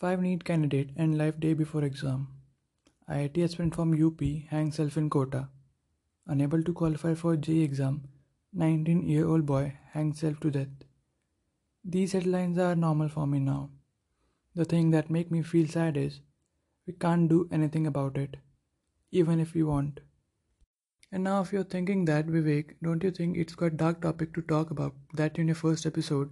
5 NEET candidate and life day before exam. IIT aspirant from UP hangs self in quota. Unable to qualify for JEE exam, 19 year old boy hangs self to death. These headlines are normal for me now. The thing that make me feel sad is we can't do anything about it, even if we want. And now if you're thinking that Vivek, don't you think it's quite dark topic to talk about that in your first episode?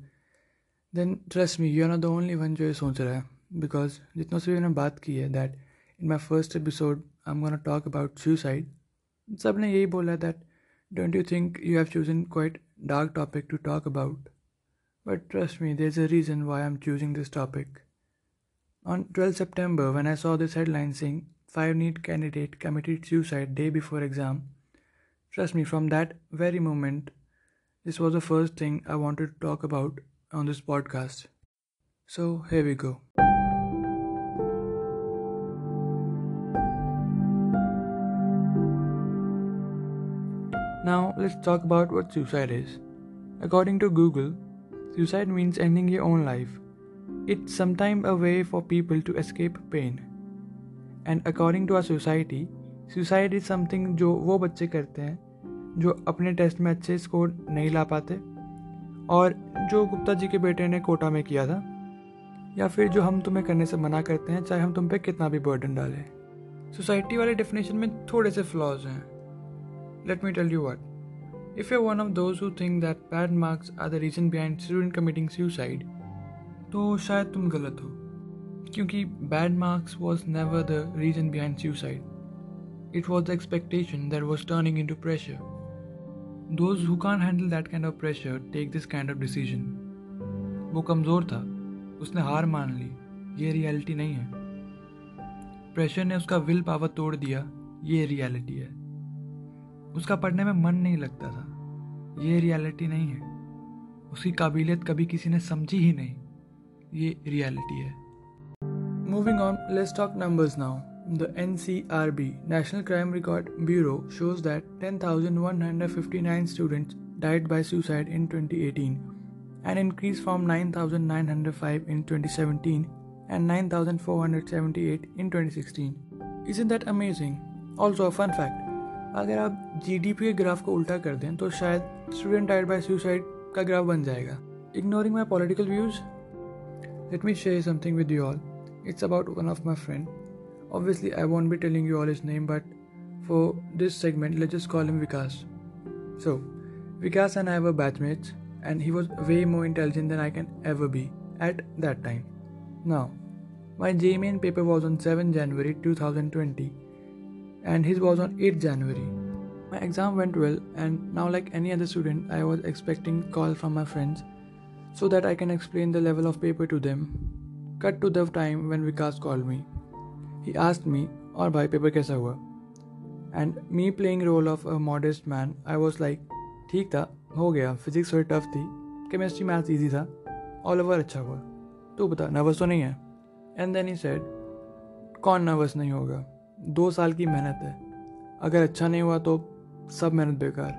Then trust me, you're not the only one जो ये सोच रहा है because जितना से मैंने बात की है that in my first episode I am gonna talk about suicide सब ने यही बोला that don't you think you have chosen quite dark topic to talk about but trust me, there's a reason why I'm choosing this topic. On 12 September, when I saw this headline saying 5 NEET candidate committed suicide day before exam, trust me, from that very moment, this was the first thing I wanted to talk about on this podcast. So here we go. Now, let's talk about what suicide is. According to Google, suicide means ending your own life. It's sometimes a way for people to escape pain. And according to our society, suicide is something जो वो बच्चे करते हैं जो अपने test में अच्छे score नहीं ला पाते और जो गुप्ता जी के बेटे ने कोटा में किया था या फिर जो हम तुम्हें करने से मना करते हैं चाहे हम तुम पे कितना भी बर्डन डालें सोसाइटी वाले डेफिनेशन में थोड़े से फ्लॉज हैं let me tell you what. If you're one of those who think that bad marks are the reason behind student committing suicide, तो शायद तुम गलत हो। क्योंकि bad marks was never the reason behind suicide it was the expectation that was turning into pressure those who can't handle that kind of pressure take this kind of decision वो कमज़ोर था। उसने हार मान ली। ये रियलिटी नहीं है। Pressure ने उसका विल पावर तोड़ दिया। ये रियलिटी है। उसका पढ़ने में मन नहीं लगता था। ये रियलिटी नहीं है। उसकी काबिलियत कभी किसी ने समझी ही नहीं। ये रियलिटी है। Moving on let's talk numbers now the N C R B national crime record bureau shows that ten thousand one hundred fifty nine students died by suicide in twenty eighteen and increase from nine thousand nine hundred five in twenty seventeen and 9478 in 2016. Isn't that amazing? Also, a fun fact. अगर आप G D P के graph को उल्टा कर दें तो शायद student died by suicide का ग्राफ बन जाएगा। Ignoring my political views let me share something with you all it's about one of my friend obviously I won't be telling you all his name but for this segment let just call him Vikas so Vikas and I were batchmates and he was way more intelligent then I can ever be at that time now my JEE Main paper was on seven January two thousand twenty and his was on 8th January. My exam went well, and now, like any other student, I was expecting call from my friends so that I can explain the level of paper to them. Cut to the time when Vikas called me. He asked me, "और भाई paper कैसा हुआ?" And me playing role of a modest man, I was like, ठीक था, हो गया. Physics थोड़ी tough थी, chemistry maths easy था, all over अच्छा हुआ. तू बता, nervous तो नहीं है? And then he said, कौन nervous नहीं होगा? दो साल की मेहनत है। अगर अच्छा नहीं हुआ तो सब मेहनत बेकार।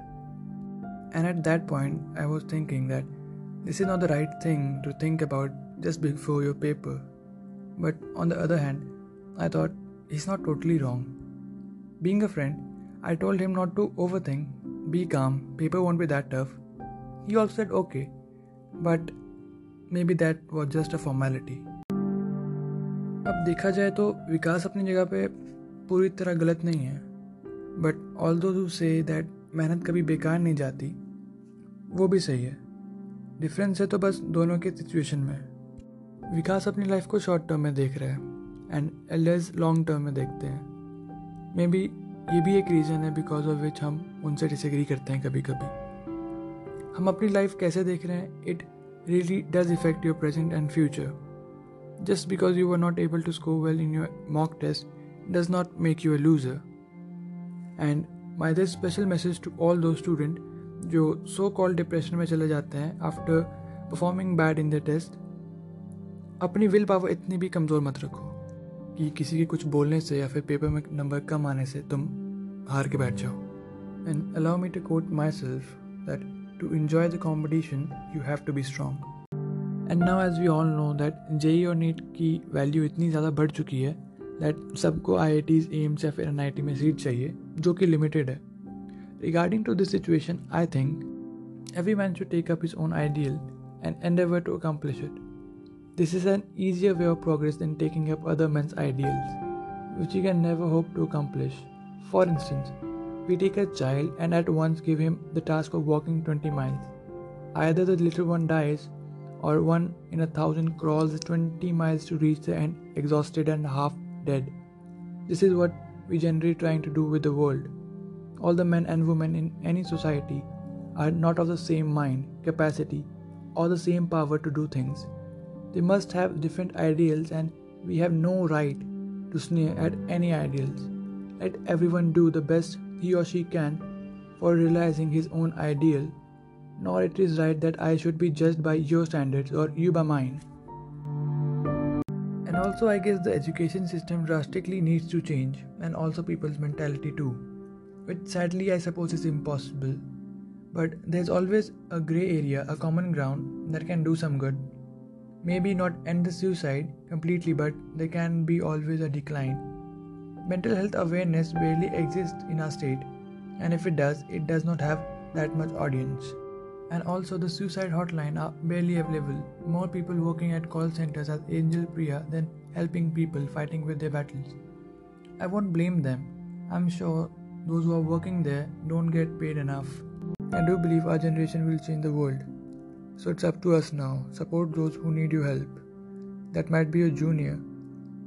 And at that point I was thinking that this is not the right thing to think about just before your paper but on the other hand I thought is not totally wrong being a friend I told him not to over think be calm paper won't be that tough he also said okay but maybe that was just a formality अब देखा जाए तो विकास अपनी जगह पे पूरी तरह गलत नहीं है। But although to say that मेहनत कभी बेकार नहीं जाती, वो भी सही है। डिफरेंस है तो बस दोनों के सिचुएशन में। विकास अपनी लाइफ को शॉर्ट टर्म में देख रहा है एंड एल्डर्स लॉन्ग टर्म में देखते हैं। मे बी ये भी एक रीज़न है बिकॉज़ ऑफ़ विच हम उनसे डिसएग्री करते हैं कभी कभी हम अपनी लाइफ कैसे देख रहे हैं? It really does affect your present and future just because you are not able to score well in your mock test does not make you a loser. And my this special message to all those students जो so called depression में चले जाते हैं after performing bad in the test अपनी will power इतनी भी कमज़ोर मत रखो कि किसी के कुछ बोलने से या फिर पेपर में नंबर कम आने से तुम हार के बैठ जाओ and allow me to quote myself that to enjoy the competition you have to be strong and now as we all know that JEE और नीट की वैल्यू इतनी ज़्यादा बढ़ चुकी है दैट सबको आई आई टीज़ एम्स या फिर एन आई टी में सीट चाहिए जो कि लिमिटेड है regarding to this situation I think every man should take up his own ideal and endeavour to accomplish it This is an easier way of progress than taking up other men's ideals, which you can never hope to accomplish. For instance, we take a child and at once give him the task of walking 20 miles. Either the little one dies, or one in a thousand crawls 20 miles to reach the end, exhausted and half dead. This is what we generally trying to do with the world. All the men and women in any society are not of the same mind, capacity, or the same power to do things. They must have different ideals, and we have no right to sneer at any ideals. Let everyone do the best he or she can for realizing his own ideal, nor it is right that I should be judged by your standards or you by mine. Also, I guess the education system drastically needs to change, and also people's mentality too, which sadly I suppose is impossible. But there's always a grey area, a common ground that can do some good. Maybe not end the suicide completely, but there can be always a decline. Mental health awareness barely exists in our state, and if it does, it does not have that much audience. And also, the suicide hotline are barely available. More people working at call centers as Angel Priya than helping people fighting with their battles. I won't blame them. I'm sure those who are working there don't get paid enough. I do believe our generation will change the world. So it's up to us now. Support those who need your help. That might be your junior,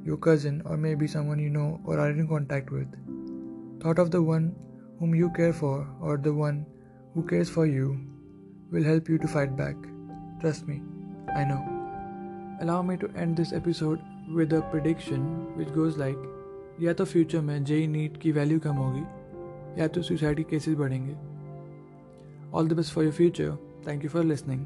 your cousin, or maybe someone you know or are in contact with. Thought of the one whom you care for or the one who cares for you will help you to fight back. Trust me, I know. Allow me to end this episode with a prediction which goes like या तो future में JEE NEET की value कम होगी या तो suicide के cases बढ़ेंगे all the best for your future thank you for listening